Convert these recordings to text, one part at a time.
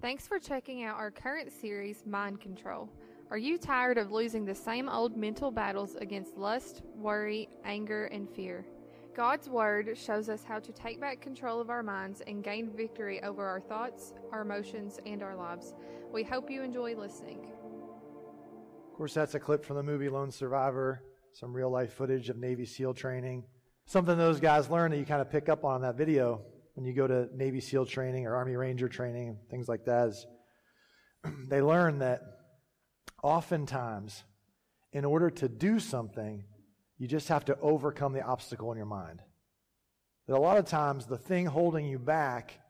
Thanks for checking out our current series, Mind Control. Are you tired of losing the same old mental battles against lust, worry, anger, and fear? God's Word shows us how to take back control of our minds and gain victory over our thoughts, our emotions, and our lives. We hope you enjoy listening. Of course, that's a clip from the movie Lone Survivor, some real life footage of Navy SEAL training. Something those guys learn that you kind of pick up on in that video when you go to Navy SEAL training or Army Ranger training, things like that, is they learn that oftentimes, in order to do something, you just have to overcome the obstacle in your mind. That a lot of times, the thing holding you back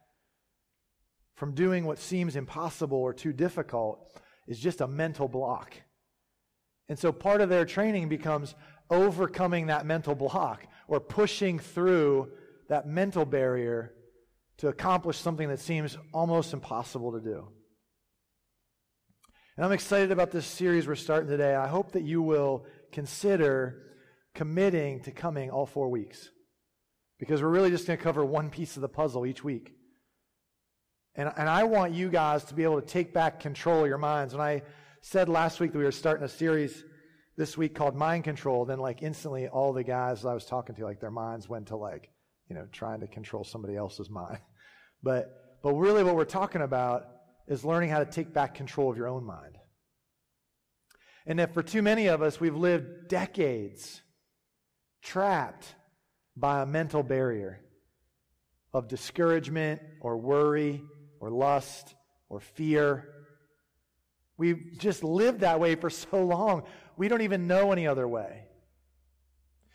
from doing what seems impossible or too difficult is just a mental block. And so part of their training becomes overcoming that mental block or pushing through that mental barrier to accomplish something that seems almost impossible to do. And I'm excited about this series we're starting today. I hope that you will consider committing to coming all four weeks. Because we're really just going to cover one piece of the puzzle each week. And, and I want you guys to be able to take back control of your minds. When I said last week that we were starting a series this week called Mind Control, then like instantly all the guys I was talking to, like their minds went to like, you know, trying to control somebody else's mind. But, but really what we're talking about is learning how to take back control of your own mind. And that for too many of us, we've lived decades trapped by a mental barrier of discouragement or worry or lust or fear. We've just lived that way for so long, we don't even know any other way.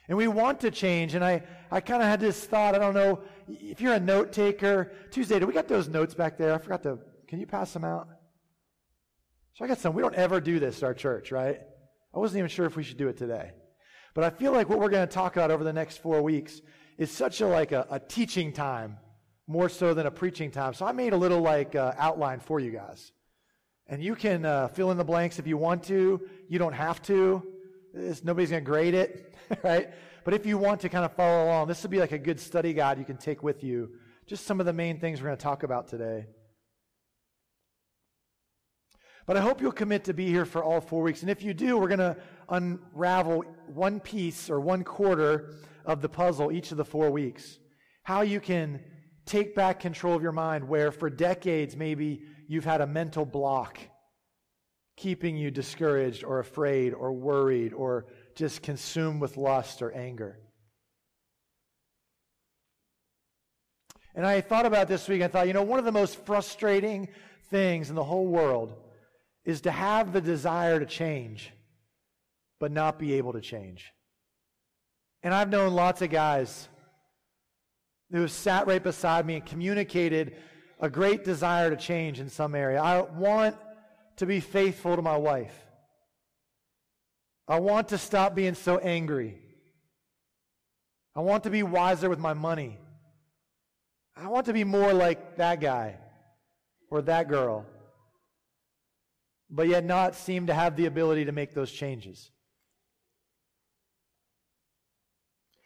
And we want to change. And I, I kind of had this thought. I don't know if you're a note taker. Tuesday, do we got those notes back there? I forgot to, can you pass them out? So I got some. We don't ever do this at our church, right? I wasn't even sure if we should do it today. But I feel like what we're going to talk about over the next four weeks is such a like a, a teaching time, more so than a preaching time. So I made a little like uh, outline for you guys. And you can uh, fill in the blanks if you want to. You don't have to. Nobody's going to grade it, right? But if you want to kind of follow along, this would be like a good study guide you can take with you. Just some of the main things we're going to talk about today. But I hope you'll commit to be here for all four weeks. And if you do, we're going to unravel one piece or one quarter of the puzzle each of the four weeks. How you can take back control of your mind where for decades maybe you've had a mental block keeping you discouraged or afraid or worried or just consumed with lust or anger. And I thought about this week, and I thought, you know, one of the most frustrating things in the whole world is to have the desire to change, but not be able to change. And I've known lots of guys who have sat right beside me and communicated a great desire to change in some area. I want to be faithful to my wife. I want to stop being so angry. I want to be wiser with my money. I want to be more like that guy or that girl, but yet not seem to have the ability to make those changes.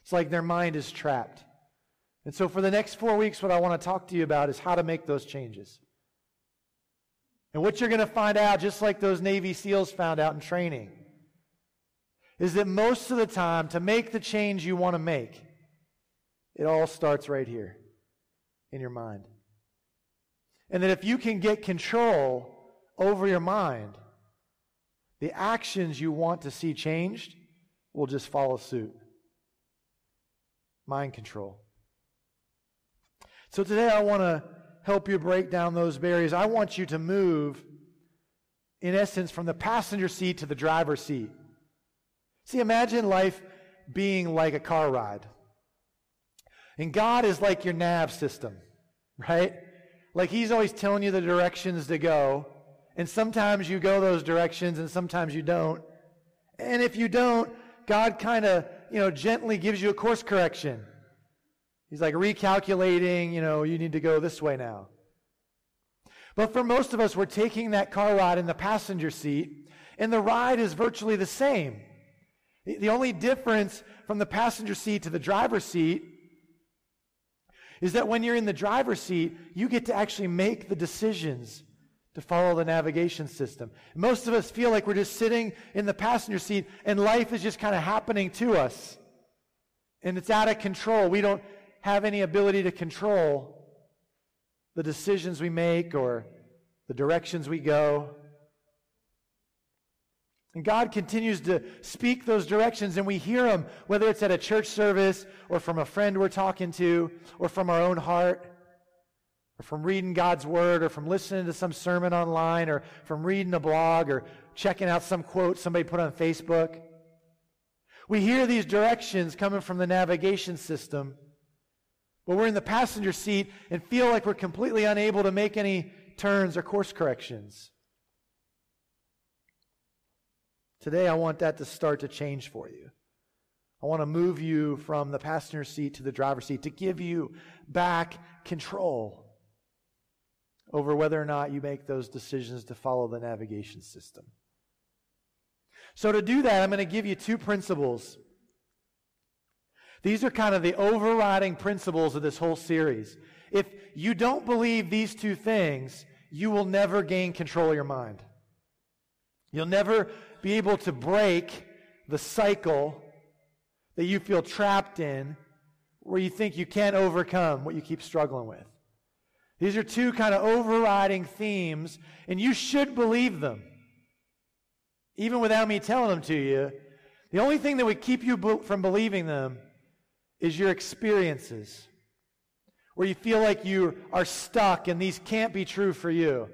It's like their mind is trapped. And so, for the next four weeks, what I want to talk to you about is how to make those changes. And what you're going to find out, just like those Navy SEALs found out in training, is that most of the time, to make the change you want to make, it all starts right here in your mind. And that if you can get control over your mind, the actions you want to see changed will just follow suit. Mind control. So today I want to help you break down those barriers. I want you to move, in essence, from the passenger seat to the driver's seat. See, imagine life being like a car ride. And God is like your nav system, right? Like He's always telling you the directions to go. And sometimes you go those directions and sometimes you don't. And if you don't, God kind of, you know, gently gives you a course correction. He's like recalculating, you know, you need to go this way now. But for most of us, we're taking that car ride in the passenger seat, and the ride is virtually the same. The only difference from the passenger seat to the driver's seat is that when you're in the driver's seat, you get to actually make the decisions to follow the navigation system. Most of us feel like we're just sitting in the passenger seat and life is just kind of happening to us. And it's out of control. We don't have any ability to control the decisions we make or the directions we go. And God continues to speak those directions, and we hear them, whether it's at a church service, or from a friend we're talking to, or from our own heart, or from reading God's Word, or from listening to some sermon online, or from reading a blog, or checking out some quote somebody put on Facebook. We hear these directions coming from the navigation system, but we're in the passenger seat and feel like we're completely unable to make any turns or course corrections. Today, I want that to start to change for you. I want to move you from the passenger seat to the driver's seat to give you back control over whether or not you make those decisions to follow the navigation system. So, to do that, I'm going to give you two principles. These are kind of the overriding principles of this whole series. If you don't believe these two things, you will never gain control of your mind. You'll never be able to break the cycle that you feel trapped in where you think you can't overcome what you keep struggling with. These are two kind of overriding themes, and you should believe them. Even without me telling them to you, the only thing that would keep you from believing them is your experiences, where you feel like you are stuck and these can't be true for you.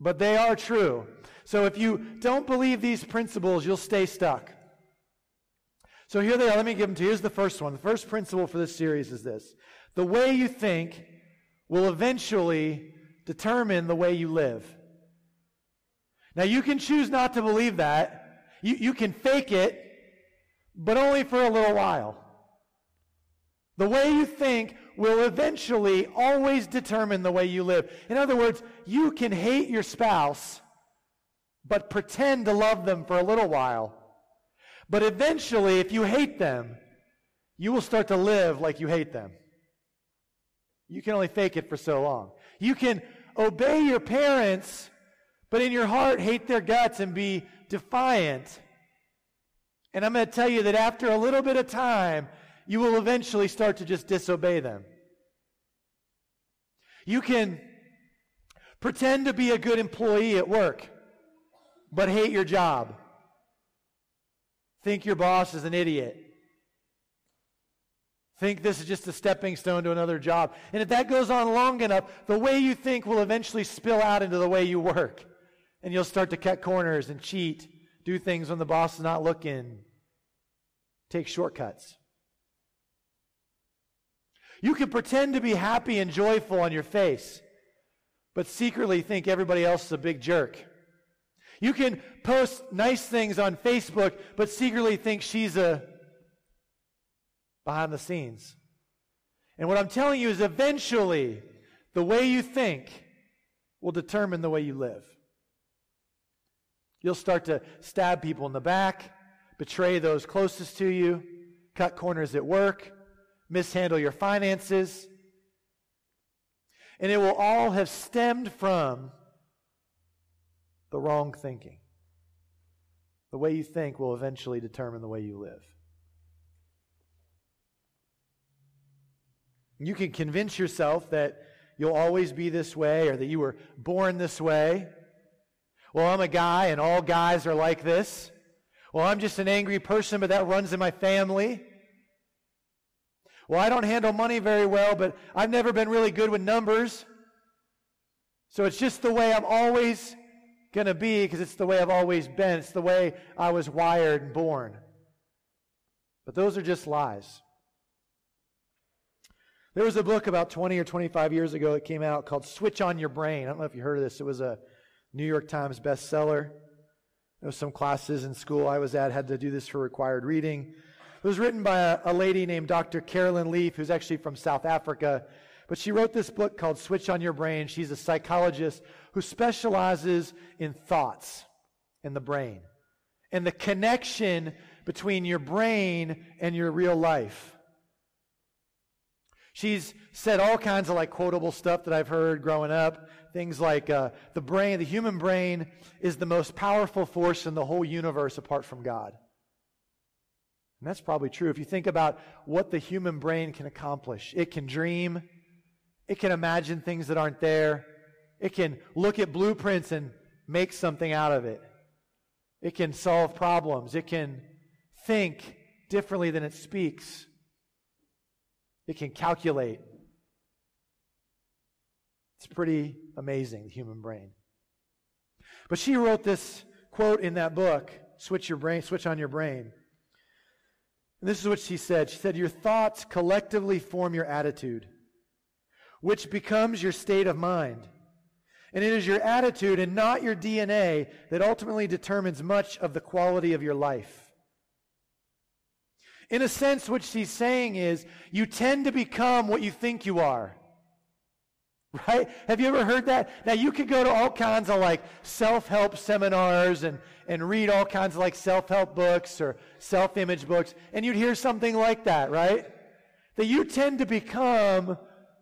But they are true. So if you don't believe these principles, you'll stay stuck. So here they are. Let me give them to you. Here's the first one. The first principle for this series is this the way you think will eventually determine the way you live. Now, you can choose not to believe that. You, you can fake it, but only for a little while. The way you think will eventually always determine the way you live. In other words, you can hate your spouse but pretend to love them for a little while. But eventually, if you hate them, you will start to live like you hate them. You can only fake it for so long. You can obey your parents, but in your heart hate their guts and be defiant. And I'm going to tell you that after a little bit of time, you will eventually start to just disobey them. You can pretend to be a good employee at work but hate your job. Think your boss is an idiot. Think this is just a stepping stone to another job. And if that goes on long enough, the way you think will eventually spill out into the way you work. And you'll start to cut corners and cheat, do things when the boss is not looking, take shortcuts. You can pretend to be happy and joyful on your face, but secretly think everybody else is a big jerk. You can post nice things on Facebook, but secretly think she's a behind the scenes. And what I'm telling you is eventually the way you think will determine the way you live. You'll start to stab people in the back, betray those closest to you, cut corners at work, mishandle your finances. And it will all have stemmed from the wrong thinking. The way you think will eventually determine the way you live. You can convince yourself that you'll always be this way or that you were born this way. Well, I'm a guy and all guys are like this. Well, I'm just an angry person, but that runs in my family. Well, I don't handle money very well, but I've never been really good with numbers. So it's just the way I'm always going to be because it's the way I've always been. It's the way I was wired and born. But those are just lies. There was a book about 20 or 25 years ago that came out called Switch on Your Brain. I don't know if you heard of this. It was a New York Times bestseller. There was some classes in school I was at had to do this for required reading. It was written by a, a lady named Dr. Carolyn Leaf, who's actually from South Africa. But she wrote this book called Switch on Your Brain. She's a psychologist who specializes in thoughts and the brain and the connection between your brain and your real life. She's said all kinds of like quotable stuff that I've heard growing up things like uh, the brain, the human brain is the most powerful force in the whole universe apart from God. And that's probably true. If you think about what the human brain can accomplish, it can dream, it can imagine things that aren't there, it can look at blueprints and make something out of it, it can solve problems, it can think differently than it speaks, it can calculate. It's pretty amazing, the human brain. But she wrote this quote in that book, Switch Your Brain, Switch on Your Brain. And this is what she said. She said, Your thoughts collectively form your attitude, which becomes your state of mind. And it is your attitude and not your DNA that ultimately determines much of the quality of your life. In a sense, what she's saying is you tend to become what you think you are. Right? Have you ever heard that? Now you could go to all kinds of like self-help seminars and, and read all kinds of like self-help books or self-image books, and you'd hear something like that, right? That you tend to become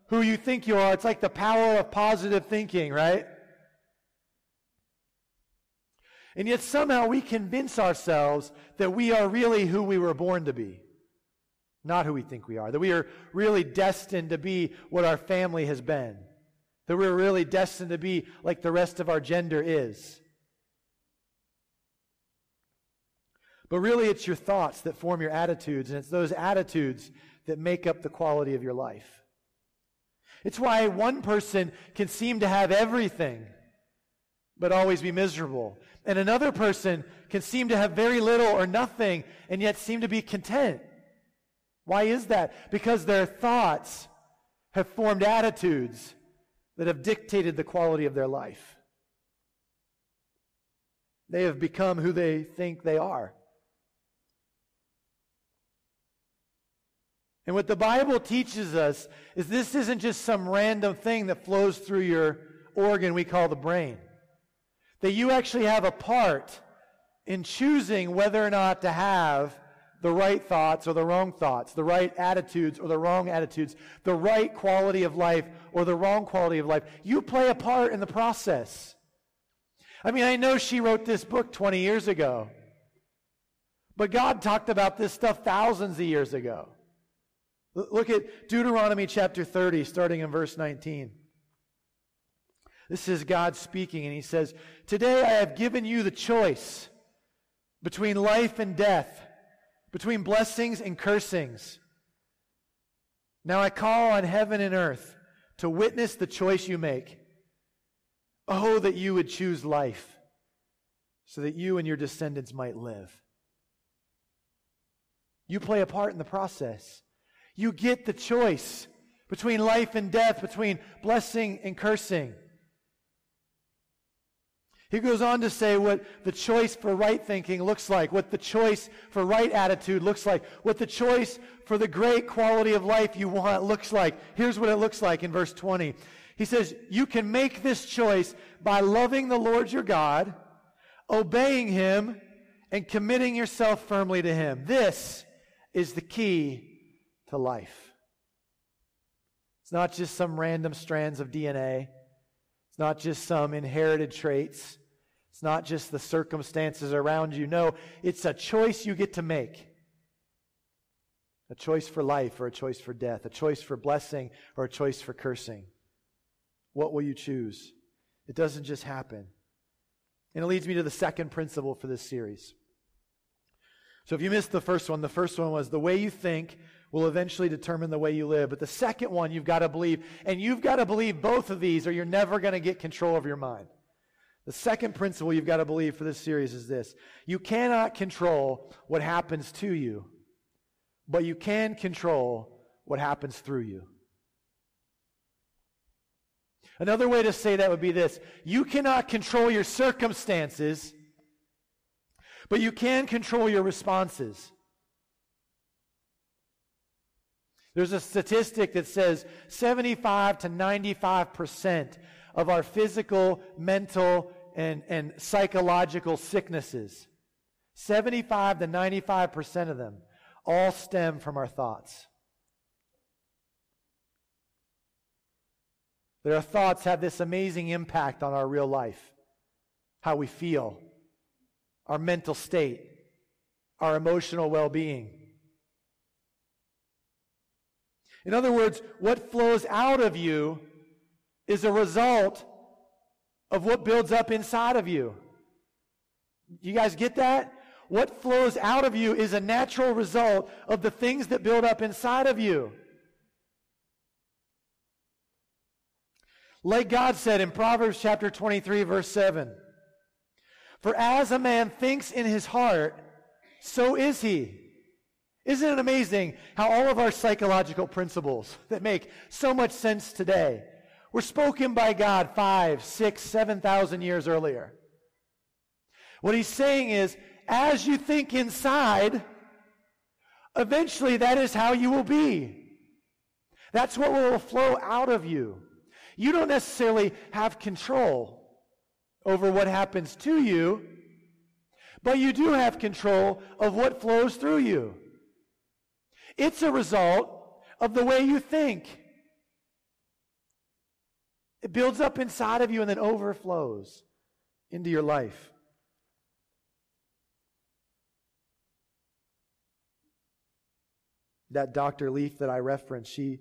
who you think you are. It's like the power of positive thinking, right? And yet somehow we convince ourselves that we are really who we were born to be, not who we think we are. That we are really destined to be what our family has been. That we're really destined to be like the rest of our gender is. But really, it's your thoughts that form your attitudes, and it's those attitudes that make up the quality of your life. It's why one person can seem to have everything, but always be miserable. And another person can seem to have very little or nothing, and yet seem to be content. Why is that? Because their thoughts have formed attitudes that have dictated the quality of their life. They have become who they think they are. And what the Bible teaches us is this isn't just some random thing that flows through your organ we call the brain. That you actually have a part in choosing whether or not to have the right thoughts or the wrong thoughts, the right attitudes or the wrong attitudes, the right quality of life or the wrong quality of life. You play a part in the process. I mean, I know she wrote this book 20 years ago, but God talked about this stuff thousands of years ago. Look at Deuteronomy chapter 30, starting in verse 19. This is God speaking, and he says, Today I have given you the choice between life and death between blessings and cursings. Now I call on heaven and earth to witness the choice you make. Oh, that you would choose life so that you and your descendants might live. You play a part in the process. You get the choice between life and death, between blessing and cursing. He goes on to say what the choice for right thinking looks like, what the choice for right attitude looks like, what the choice for the great quality of life you want looks like. Here's what it looks like in verse 20. He says, You can make this choice by loving the Lord your God, obeying him, and committing yourself firmly to him. This is the key to life. It's not just some random strands of DNA. It's not just some inherited traits. It's not just the circumstances around you. No, it's a choice you get to make. A choice for life or a choice for death, a choice for blessing or a choice for cursing. What will you choose? It doesn't just happen. And it leads me to the second principle for this series. So if you missed the first one, the first one was the way you think will eventually determine the way you live. But the second one you've got to believe, and you've got to believe both of these or you're never going to get control of your mind. The second principle you've got to believe for this series is this. You cannot control what happens to you, but you can control what happens through you. Another way to say that would be this. You cannot control your circumstances, but you can control your responses. There's a statistic that says 75 to 95% of our physical, mental, and, and psychological sicknesses, 75 to 95% of them, all stem from our thoughts. that our thoughts have this amazing impact on our real life, how we feel, our mental state, our emotional well being. In other words, what flows out of you is a result of what builds up inside of you. You guys get that? What flows out of you is a natural result of the things that build up inside of you. Like God said in Proverbs chapter 23, verse 7 For as a man thinks in his heart, so is he. Isn't it amazing how all of our psychological principles that make so much sense today were spoken by God five, six, seven thousand years earlier? What he's saying is, as you think inside, eventually that is how you will be. That's what will flow out of you. You don't necessarily have control over what happens to you, but you do have control of what flows through you. It's a result of the way you think. It builds up inside of you and then overflows into your life. That Dr. Leaf that I referenced, she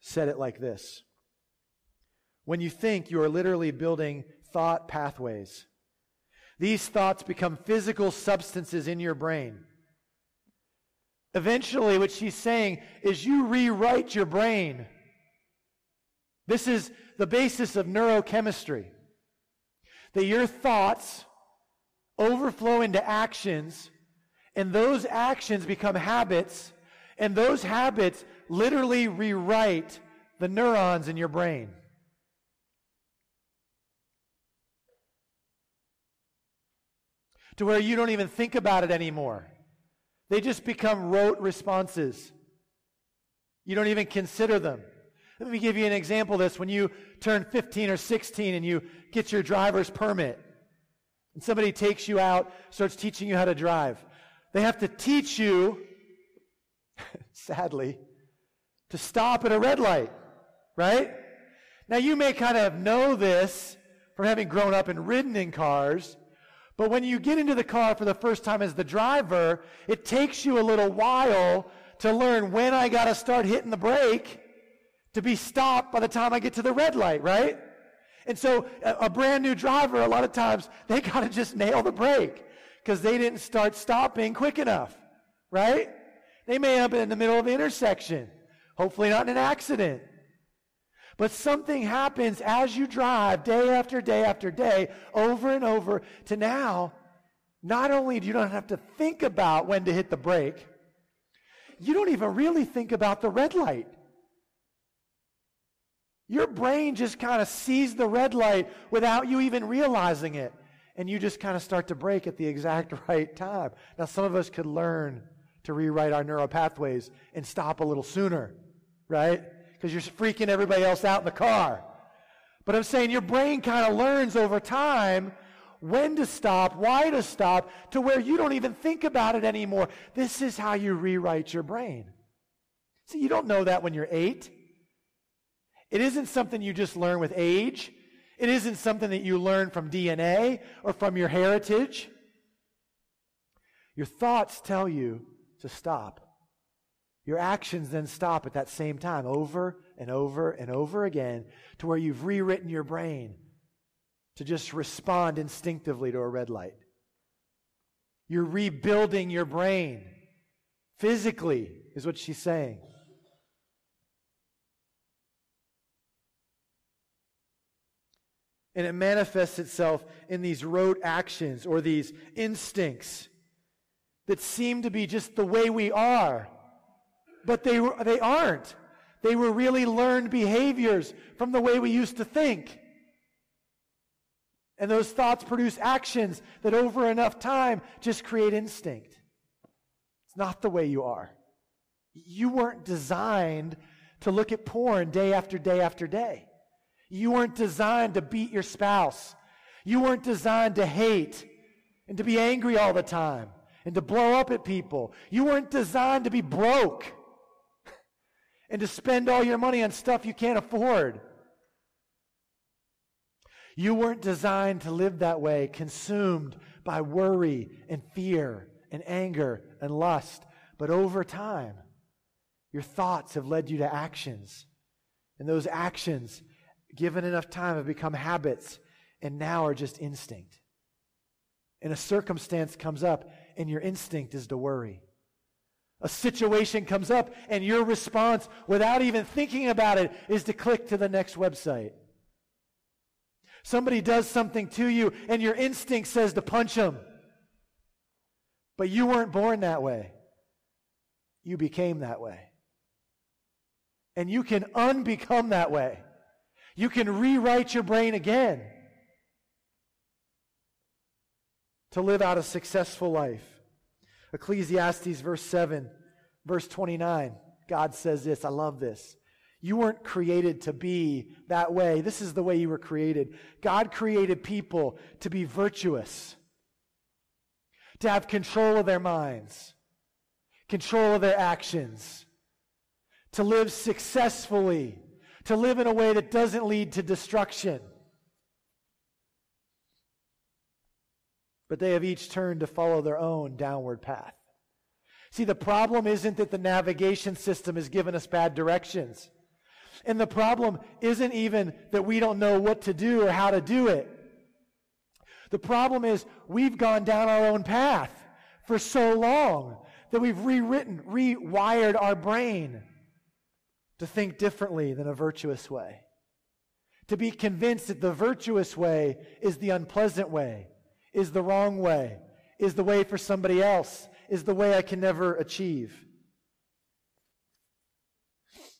said it like this when you think, you are literally building thought pathways. These thoughts become physical substances in your brain. Eventually, what she's saying is you rewrite your brain. This is the basis of neurochemistry. That your thoughts overflow into actions, and those actions become habits, and those habits literally rewrite the neurons in your brain. to where you don't even think about it anymore. They just become rote responses. You don't even consider them. Let me give you an example of this. When you turn 15 or 16 and you get your driver's permit, and somebody takes you out, starts teaching you how to drive, they have to teach you, sadly, to stop at a red light, right? Now, you may kind of know this from having grown up and ridden in cars, but when you get into the car for the first time as the driver, it takes you a little while to learn when I got to start hitting the brake to be stopped by the time I get to the red light, right? And so a, brand new driver, a lot of times, they got to just nail the brake because they didn't start stopping quick enough, right? They may have been in the middle of the intersection, hopefully not in an accident. But something happens as you drive day after day after day, over and over, to now, not only do you not have to think about when to hit the brake, you don't even really think about the red light. Your brain just kind of sees the red light without you even realizing it. And you just kind of start to brake at the exact right time. Now, some of us could learn to rewrite our neural pathways and stop a little sooner, right? Because you're freaking everybody else out in the car. But I'm saying your brain kind of learns over time when to stop, why to stop, to where you don't even think about it anymore. This is how you rewrite your brain. See, you don't know that when you're eight. It isn't something you just learn with age. It isn't something that you learn from DNA or from your heritage. Your thoughts tell you to stop. Your actions then stop at that same time over and over and over again to where you've rewritten your brain to just respond instinctively to a red light. You're rebuilding your brain physically, is what she's saying. And it manifests itself in these rote actions or these instincts that seem to be just the way we are but they, were, they aren't. They were really learned behaviors from the way we used to think. And those thoughts produce actions that over enough time just create instinct. It's not the way you are. You weren't designed to look at porn day after day after day. You weren't designed to beat your spouse. You weren't designed to hate and to be angry all the time and to blow up at people. You weren't designed to be broke and to spend all your money on stuff you can't afford. You weren't designed to live that way, consumed by worry and fear and anger and lust. But over time, your thoughts have led you to actions. And those actions, given enough time, have become habits and now are just instinct. And a circumstance comes up, and your instinct is to worry. A situation comes up, and your response, without even thinking about it, is to click to the next website. Somebody does something to you, and your instinct says to punch them. But you weren't born that way. You became that way. And you can unbecome that way. You can rewrite your brain again to live out a successful life. Ecclesiastes, verse 7, verse 29, God says this. I love this. You weren't created to be that way. This is the way you were created. God created people to be virtuous, to have control of their minds, control of their actions, to live successfully, to live in a way that doesn't lead to destruction. But they have each turned to follow their own downward path. See, the problem isn't that the navigation system has given us bad directions. And the problem isn't even that we don't know what to do or how to do it. The problem is we've gone down our own path for so long that we've rewritten, rewired our brain to think differently than a virtuous way. To be convinced that the virtuous way is the unpleasant way, is the wrong way, is the way for somebody else, is the way I can never achieve.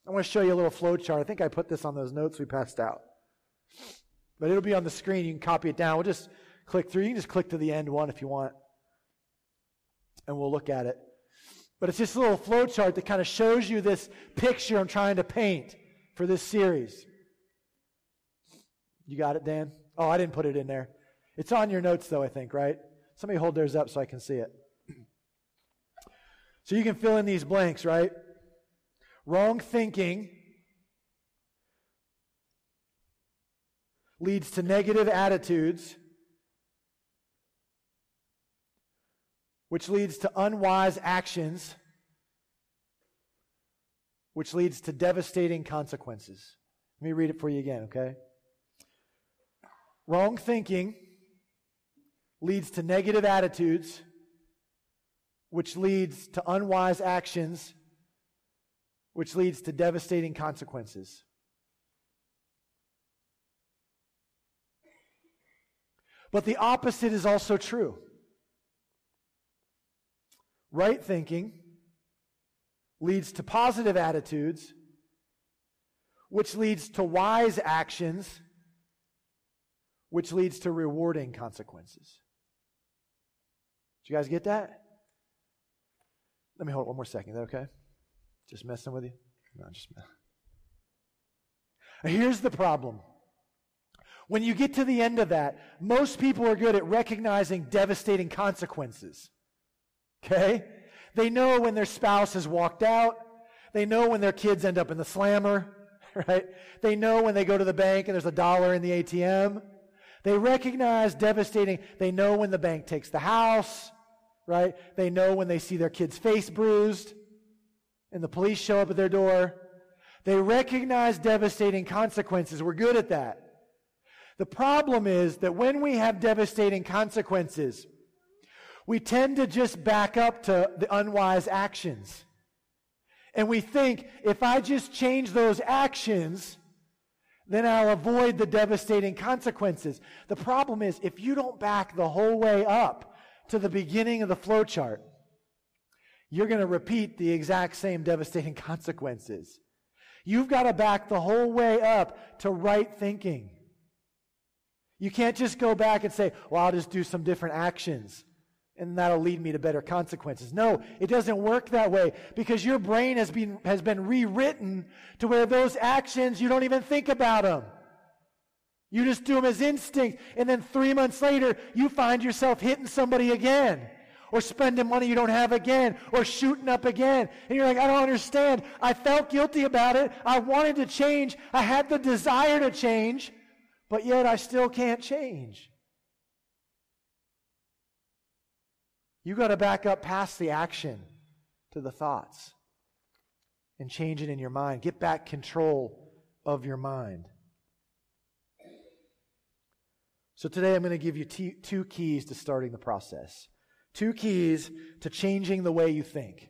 I want to show you a little flow chart. I think I put this on those notes we passed out. But it'll be on the screen. You can copy it down. We'll just click through. You can just click to the end one if you want. And we'll look at it. But it's just a little flow chart that kind of shows you this picture I'm trying to paint for this series. You got it, Dan? Oh, I didn't put it in there. It's on your notes, though, I think, right? Somebody hold theirs up so I can see it. So you can fill in these blanks, right? Wrong thinking leads to negative attitudes, which leads to unwise actions, which leads to devastating consequences. Let me read it for you again, okay? Wrong thinking leads to negative attitudes, which leads to unwise actions, which leads to devastating consequences. But the opposite is also true. Right thinking leads to positive attitudes, which leads to wise actions, which leads to rewarding consequences. Did you guys get that? Let me hold it one more second. Is that okay? Just messing with you? No, just. Here's the problem. When you get to the end of that, most people are good at recognizing devastating consequences. Okay? They know when their spouse has walked out. They know when their kids end up in the slammer, right? They know when they go to the bank and there's a dollar in the ATM. They recognize devastating. They know when the bank takes the house, right? They know when they see their kid's face bruised and the police show up at their door. They recognize devastating consequences. We're good at that. The problem is that when we have devastating consequences, we tend to just back up to the unwise actions. And we think if I just change those actions, then I'll avoid the devastating consequences. The problem is if you don't back the whole way up to the beginning of the flow chart, you're going to repeat the exact same devastating consequences. You've got to back the whole way up to right thinking. You can't just go back and say, well, I'll just do some different actions and that'll lead me to better consequences. No, it doesn't work that way because your brain has been, has been rewritten to where those actions, you don't even think about them. You just do them as instinct. And then three months later, you find yourself hitting somebody again or spending money you don't have again, or shooting up again. And you're like, I don't understand. I felt guilty about it. I wanted to change. I had the desire to change, but yet I still can't change. You got to back up past the action to the thoughts and change it in your mind. Get back control of your mind. So today I'm going to give you t- two keys to starting the process. Two keys to changing the way you think.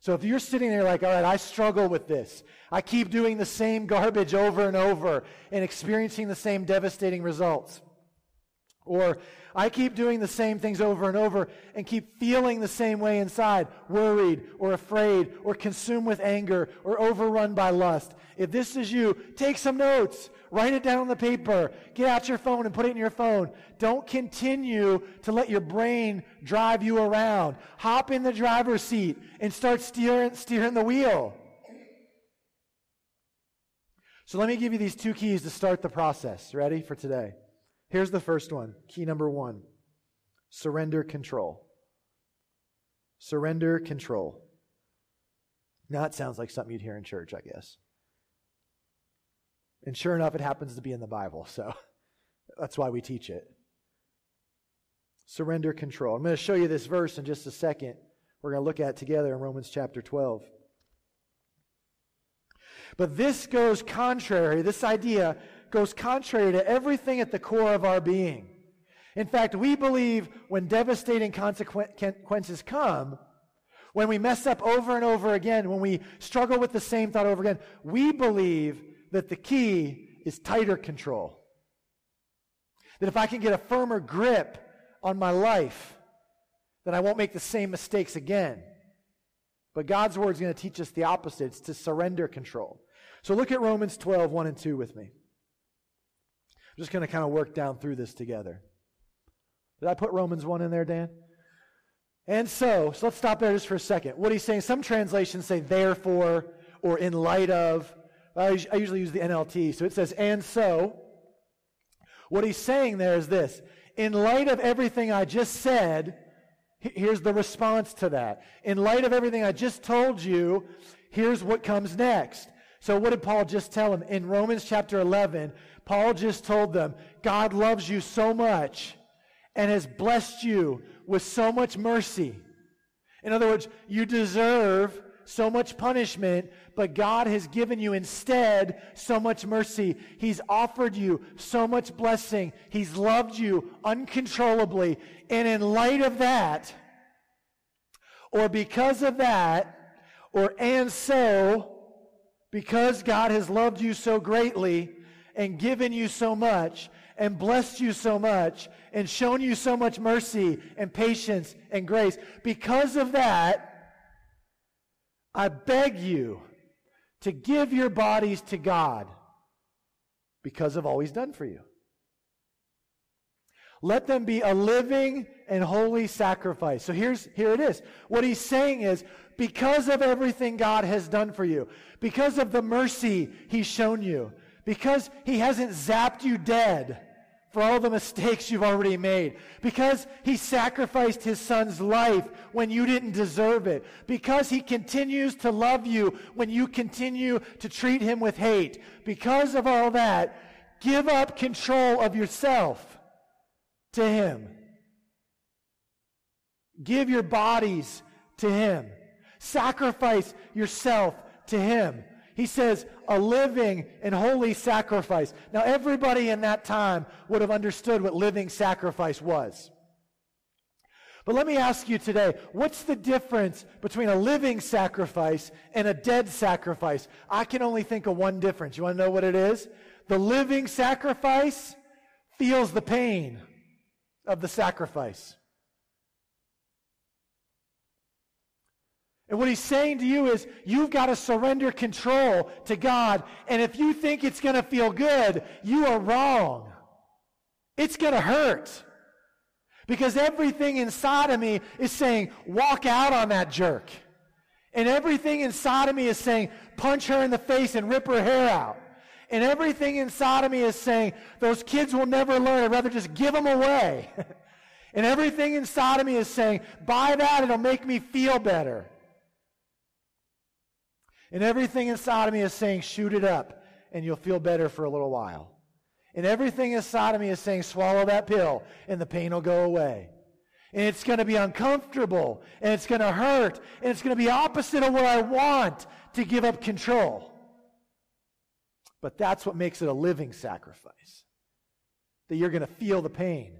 So if you're sitting there like, all right, I struggle with this. I keep doing the same garbage over and over and experiencing the same devastating results. Or I keep doing the same things over and over and keep feeling the same way inside, worried or afraid or consumed with anger or overrun by lust. If this is you, take some notes. Write it down on the paper. Get out your phone and put it in your phone. Don't continue to let your brain drive you around. Hop in the driver's seat and start steering, steering the wheel. So let me give you these two keys to start the process. Ready for today? Here's the first one. Key number one surrender control. Surrender control. Now, it sounds like something you'd hear in church, I guess. And sure enough, it happens to be in the Bible, so that's why we teach it. Surrender control. I'm going to show you this verse in just a second. We're going to look at it together in Romans chapter 12. But this goes contrary, this idea goes contrary to everything at the core of our being. In fact, we believe when devastating consequences come, when we mess up over and over again, when we struggle with the same thought over again, we believe that the key is tighter control. That if I can get a firmer grip on my life, then I won't make the same mistakes again. But God's word is going to teach us the opposite. It's to surrender control. So look at Romans 12, 1 and 2 with me. Just going to kind of work down through this together. Did I put Romans 1 in there, Dan? And so, so let's stop there just for a second. What he's saying, some translations say therefore or in light of. I usually use the NLT. So it says, and so. What he's saying there is this In light of everything I just said, here's the response to that. In light of everything I just told you, here's what comes next. So, what did Paul just tell him? In Romans chapter 11, Paul just told them, God loves you so much and has blessed you with so much mercy. In other words, you deserve so much punishment, but God has given you instead so much mercy. He's offered you so much blessing. He's loved you uncontrollably. And in light of that, or because of that, or and so, because God has loved you so greatly and given you so much and blessed you so much and shown you so much mercy and patience and grace, because of that, I beg you to give your bodies to God because of all He's done for you. Let them be a living and holy sacrifice. So here's, here it is. What he's saying is, because of everything God has done for you, because of the mercy he's shown you, because he hasn't zapped you dead for all the mistakes you've already made, because he sacrificed his son's life when you didn't deserve it, because he continues to love you when you continue to treat him with hate, because of all that, give up control of yourself to Him. Give your bodies to Him. Sacrifice yourself to Him. He says, a living and holy sacrifice. Now, everybody in that time would have understood what living sacrifice was. But let me ask you today what's the difference between a living sacrifice and a dead sacrifice? I can only think of one difference. You want to know what it is? The living sacrifice feels the pain of the sacrifice. And what he's saying to you is, you've got to surrender control to God. And if you think it's going to feel good, you are wrong. It's going to hurt. Because everything inside of me is saying, walk out on that jerk. And everything inside of me is saying, punch her in the face and rip her hair out. And everything inside of me is saying, those kids will never learn. I'd rather just give them away. and everything inside of me is saying, buy that, it'll make me feel better. And everything inside of me is saying, shoot it up, and you'll feel better for a little while. And everything inside of me is saying, swallow that pill, and the pain will go away. And it's going to be uncomfortable, and it's going to hurt, and it's going to be opposite of what I want to give up control. But that's what makes it a living sacrifice. That you're going to feel the pain.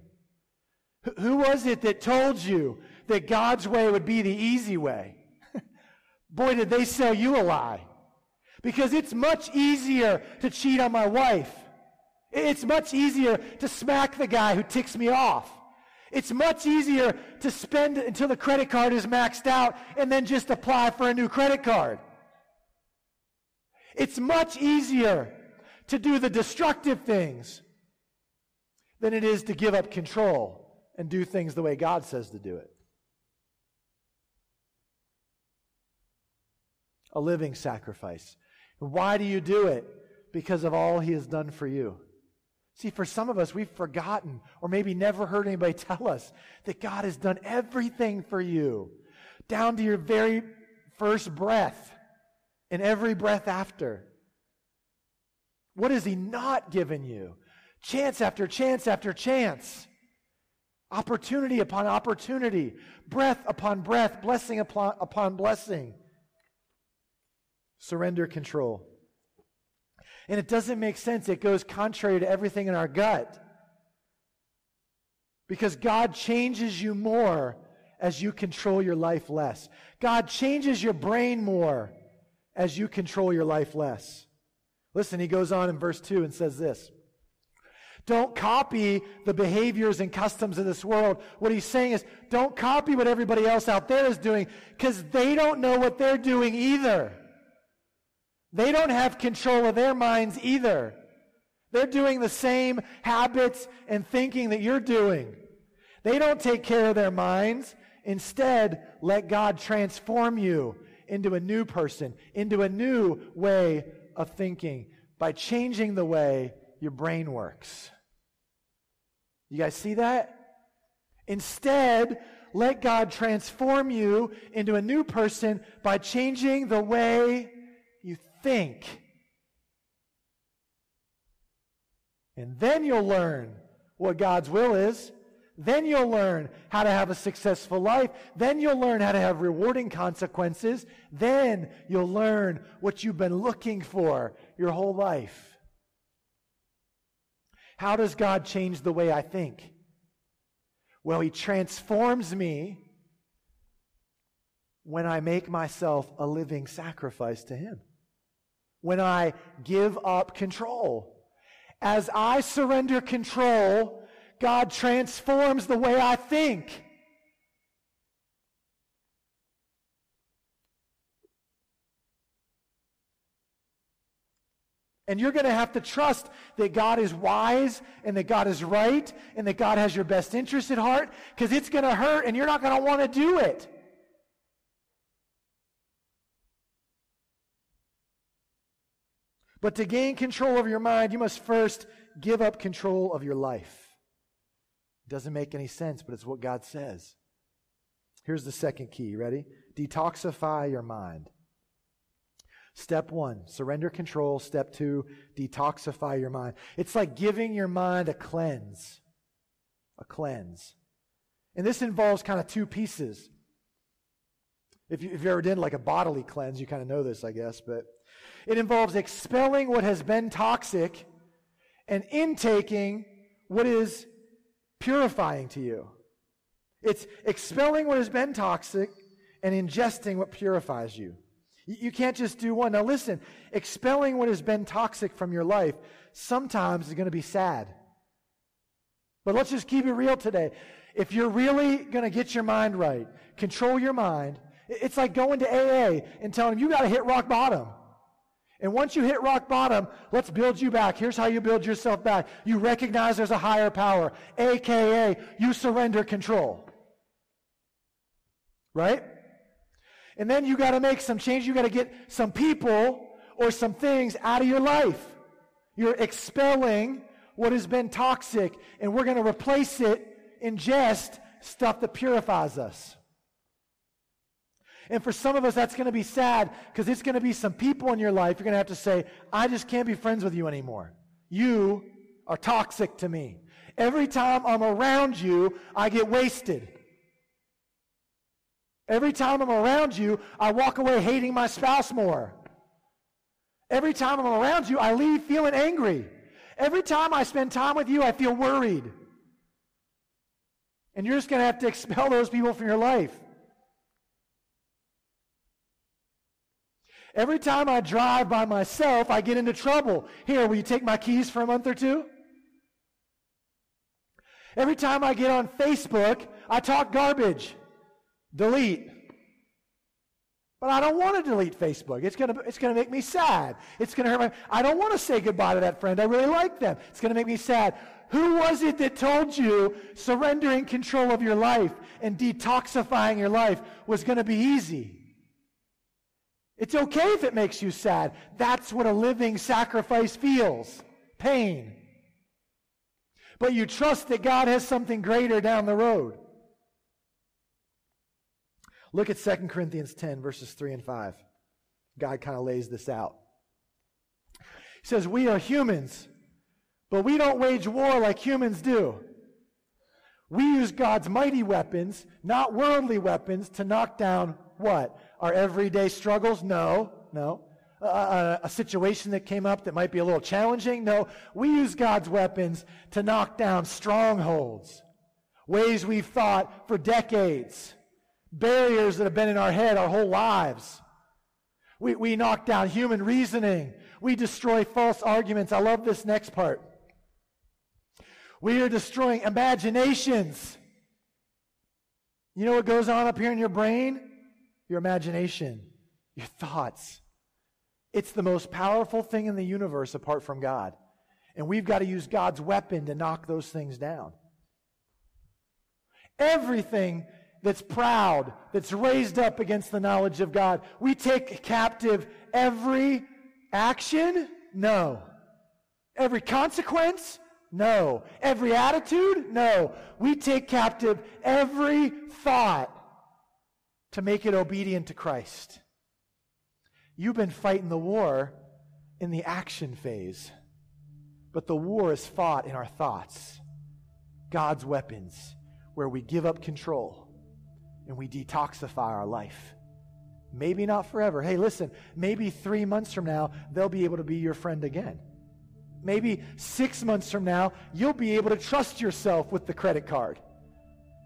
Who was it that told you that God's way would be the easy way? Boy, did they sell you a lie. Because it's much easier to cheat on my wife. It's much easier to smack the guy who ticks me off. It's much easier to spend until the credit card is maxed out and then just apply for a new credit card. It's much easier to do the destructive things than it is to give up control and do things the way God says to do it. A living sacrifice. Why do you do it? Because of all he has done for you. See, for some of us, we've forgotten or maybe never heard anybody tell us that God has done everything for you, down to your very first breath and every breath after. What has He not given you? Chance after chance after chance. Opportunity upon opportunity. Breath upon breath. Blessing upon, upon blessing. Surrender control. And it doesn't make sense. It goes contrary to everything in our gut. Because God changes you more as you control your life less. God changes your brain more as you control your life less. Listen, he goes on in verse 2 and says this. Don't copy the behaviors and customs of this world. What he's saying is, don't copy what everybody else out there is doing because they don't know what they're doing either. They don't have control of their minds either. They're doing the same habits and thinking that you're doing. They don't take care of their minds. Instead, let God transform you into a new person, into a new way of thinking by changing the way your brain works. You guys see that? Instead, let God transform you into a new person by changing the way think. And then you'll learn what God's will is. Then you'll learn how to have a successful life. Then you'll learn how to have rewarding consequences. Then you'll learn what you've been looking for your whole life. How does God change the way I think? Well, He transforms me when I make myself a living sacrifice to Him when I give up control. As I surrender control, God transforms the way I think. And you're going to have to trust that God is wise and that God is right and that God has your best interest at heart because it's going to hurt and you're not going to want to do it. But to gain control of your mind, you must first give up control of your life. It doesn't make any sense, but it's what God says. Here's the second key. Ready? Detoxify your mind. Step one, surrender control. Step two, detoxify your mind. It's like giving your mind a cleanse. A cleanse. And this involves kind of two pieces. If you, if you ever did like a bodily cleanse, you kind of know this, I guess, but it involves expelling what has been toxic and intaking what is purifying to you. It's expelling what has been toxic and ingesting what purifies you. You can't just do one. Now, listen, expelling what has been toxic from your life sometimes is going to be sad. But let's just keep it real today. If you're really going to get your mind right, control your mind, it's like going to AA and telling them you got to hit rock bottom. And once you hit rock bottom, let's build you back. Here's how you build yourself back. You recognize there's a higher power, aka you surrender control. Right? And then you got to make some change. You got to get some people or some things out of your life. You're expelling what has been toxic, and we're going to replace it in just stuff that purifies us. And for some of us, that's going to be sad because it's going to be some people in your life you're going to have to say, I just can't be friends with you anymore. You are toxic to me. Every time I'm around you, I get wasted. Every time I'm around you, I walk away hating my spouse more. Every time I'm around you, I leave feeling angry. Every time I spend time with you, I feel worried. And you're just going to have to expel those people from your life. Every time I drive by myself, I get into trouble. Here, will you take my keys for a month or two? Every time I get on Facebook, I talk garbage. Delete. But I don't want to delete Facebook. It's going to, it's going to make me sad. It's going to hurt my. I don't want to say goodbye to that friend. I really like them. It's going to make me sad. Who was it that told you surrendering control of your life and detoxifying your life was going to be easy? It's okay if it makes you sad. That's what a living sacrifice feels pain. But you trust that God has something greater down the road. Look at 2 Corinthians 10, verses 3 and 5. God kind of lays this out. He says, We are humans, but we don't wage war like humans do. We use God's mighty weapons, not worldly weapons, to knock down what? Our everyday struggles? No, no. A situation that came up that might be a little challenging? No. We use God's weapons to knock down strongholds, ways we've thought for decades barriers that have been in our head our whole lives. We, we knock down human reasoning. We destroy false arguments. I love this next part. We are destroying imaginations. You know what goes on up here in your brain? Your imagination, your thoughts. It's the most powerful thing in the universe apart from God. And we've got to use God's weapon to knock those things down. Everything that's proud, that's raised up against the knowledge of God. We take captive every action? No. Every consequence? No. Every attitude? No. We take captive every thought to make it obedient to Christ. You've been fighting the war in the action phase, but the war is fought in our thoughts, God's weapons, where we give up control and we detoxify our life. Maybe not forever. Hey, listen, maybe three months from now, they'll be able to be your friend again. Maybe six months from now, you'll be able to trust yourself with the credit card.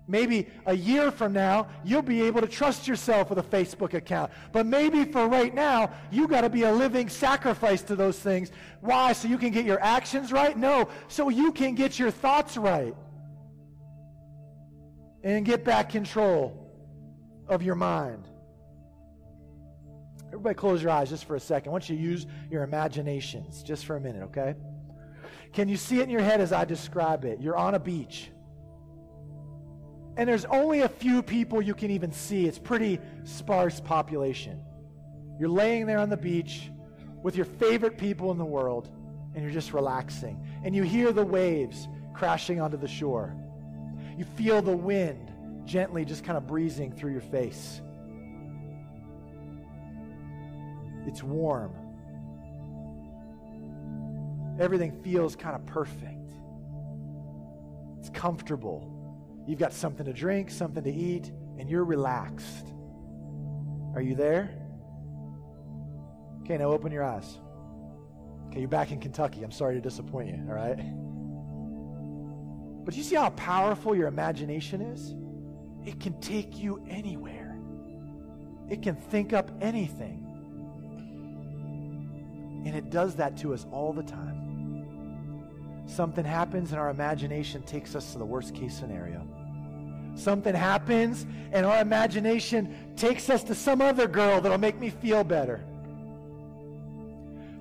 Maybe a year from now, you'll be able to trust yourself with a Facebook account. But maybe for right now, you got to be a living sacrifice to those things. Why? So you can get your actions right? No, so you can get your thoughts right and get back control of your mind. Everybody, close your eyes just for a second. I want you to use your imaginations just for a minute, okay? Can you see it in your head as I describe it? You're on a beach. And there's only a few people you can even see. It's pretty sparse population. You're laying there on the beach with your favorite people in the world, and you're just relaxing. And you hear the waves crashing onto the shore. You feel the wind gently just kind of breezing through your face. It's warm. Everything feels kind of perfect. It's comfortable. You've got something to drink, something to eat, and you're relaxed. Are you there? Okay, now open your eyes. Okay, you're back in Kentucky. I'm sorry to disappoint you, all right? But you see how powerful your imagination is? It can take you anywhere, it can think up anything. And it does that to us all the time. Something happens and our imagination takes us to the worst case scenario. Something happens and our imagination takes us to some other girl that'll make me feel better.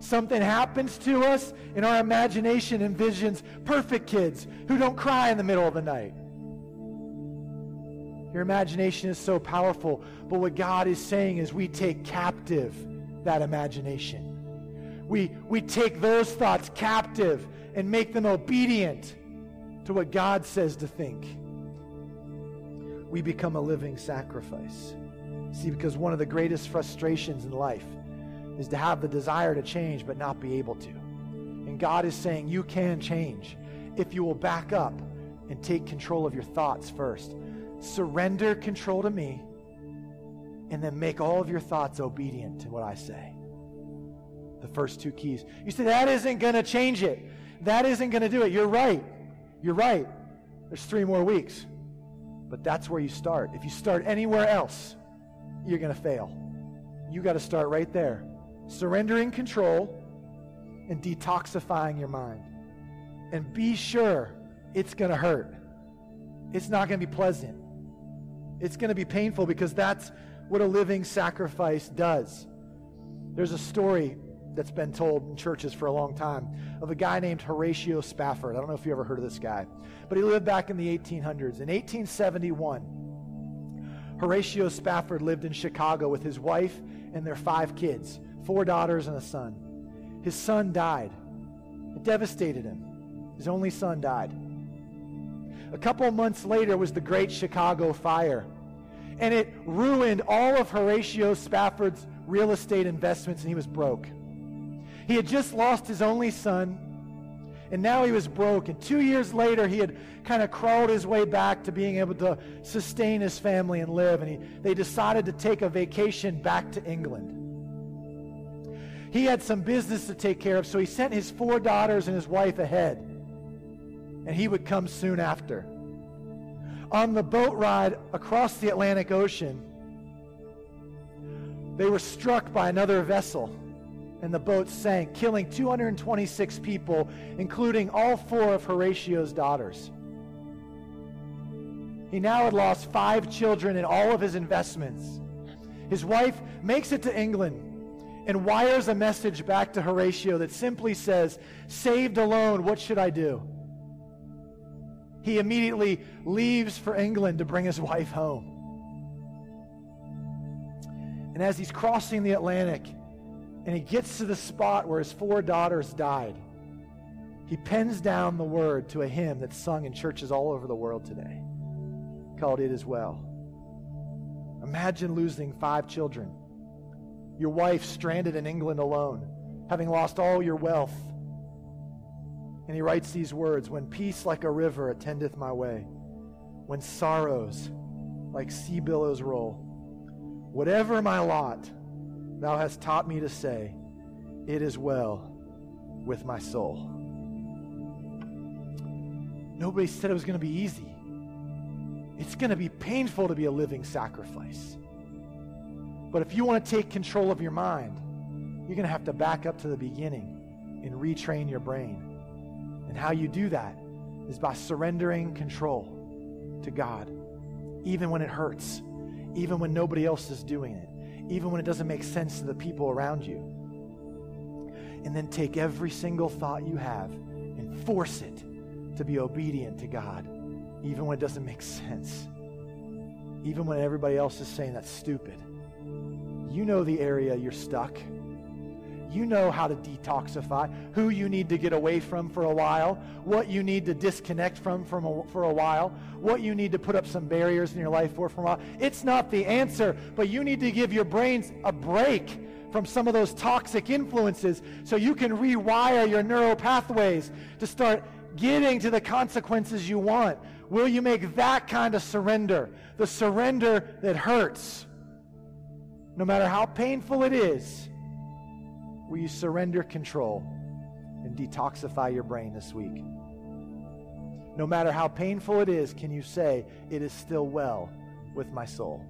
Something happens to us and our imagination envisions perfect kids who don't cry in the middle of the night. Your imagination is so powerful. But what God is saying is we take captive that imagination. We, we take those thoughts captive and make them obedient to what God says to think. We become a living sacrifice. See, because one of the greatest frustrations in life is to have the desire to change but not be able to. And God is saying, You can change if you will back up and take control of your thoughts first. Surrender control to me, and then make all of your thoughts obedient to what I say. The first two keys. You say, That isn't going to change it. That isn't going to do it. You're right. You're right. There's three more weeks. But that's where you start. If you start anywhere else, you're going to fail. You got to start right there. Surrendering control and detoxifying your mind. And be sure it's going to hurt. It's not going to be pleasant. It's going to be painful because that's what a living sacrifice does. There's a story that's been told in churches for a long time of a guy named Horatio Spafford. I don't know if you ever heard of this guy, but he lived back in the 1800s. In 1871, Horatio Spafford lived in Chicago with his wife and their five kids four daughters and a son. His son died. It devastated him. His only son died. A couple months later was the Great Chicago Fire, and it ruined all of Horatio Spafford's real estate investments, and he was broke. He had just lost his only son, and now he was broke. And two years later, he had kind of crawled his way back to being able to sustain his family and live. And he, they decided to take a vacation back to England. He had some business to take care of, so he sent his four daughters and his wife ahead. And he would come soon after. On the boat ride across the Atlantic Ocean, they were struck by another vessel and the boat sank, killing 226 people, including all four of Horatio's daughters. He now had lost five children and all of his investments. His wife makes it to England and wires a message back to Horatio that simply says, Saved alone, what should I do? He immediately leaves for England to bring his wife home. And as he's crossing the Atlantic, and he gets to the spot where his four daughters died. He pens down the word to a hymn that's sung in churches all over the world today called It Is Well. Imagine losing five children, your wife stranded in England alone, having lost all your wealth. And he writes these words When peace like a river attendeth my way, when sorrows like sea billows roll, whatever my lot, Thou hast taught me to say, It is well with my soul. Nobody said it was going to be easy. It's going to be painful to be a living sacrifice. But if you want to take control of your mind, you're going to have to back up to the beginning and retrain your brain. And how you do that is by surrendering control to God, even when it hurts, even when nobody else is doing it even when it doesn't make sense to the people around you. And then take every single thought you have and force it to be obedient to God, even when it doesn't make sense. Even when everybody else is saying that's stupid. You know the area you're stuck. You know how to detoxify, who you need to get away from for a while, what you need to disconnect from, from a, for a while, what you need to put up some barriers in your life for for a while. It's not the answer, but you need to give your brains a break from some of those toxic influences so you can rewire your neural pathways to start getting to the consequences you want. Will you make that kind of surrender? The surrender that hurts. No matter how painful it is, Will you surrender control and detoxify your brain this week? No matter how painful it is, can you say, It is still well with my soul?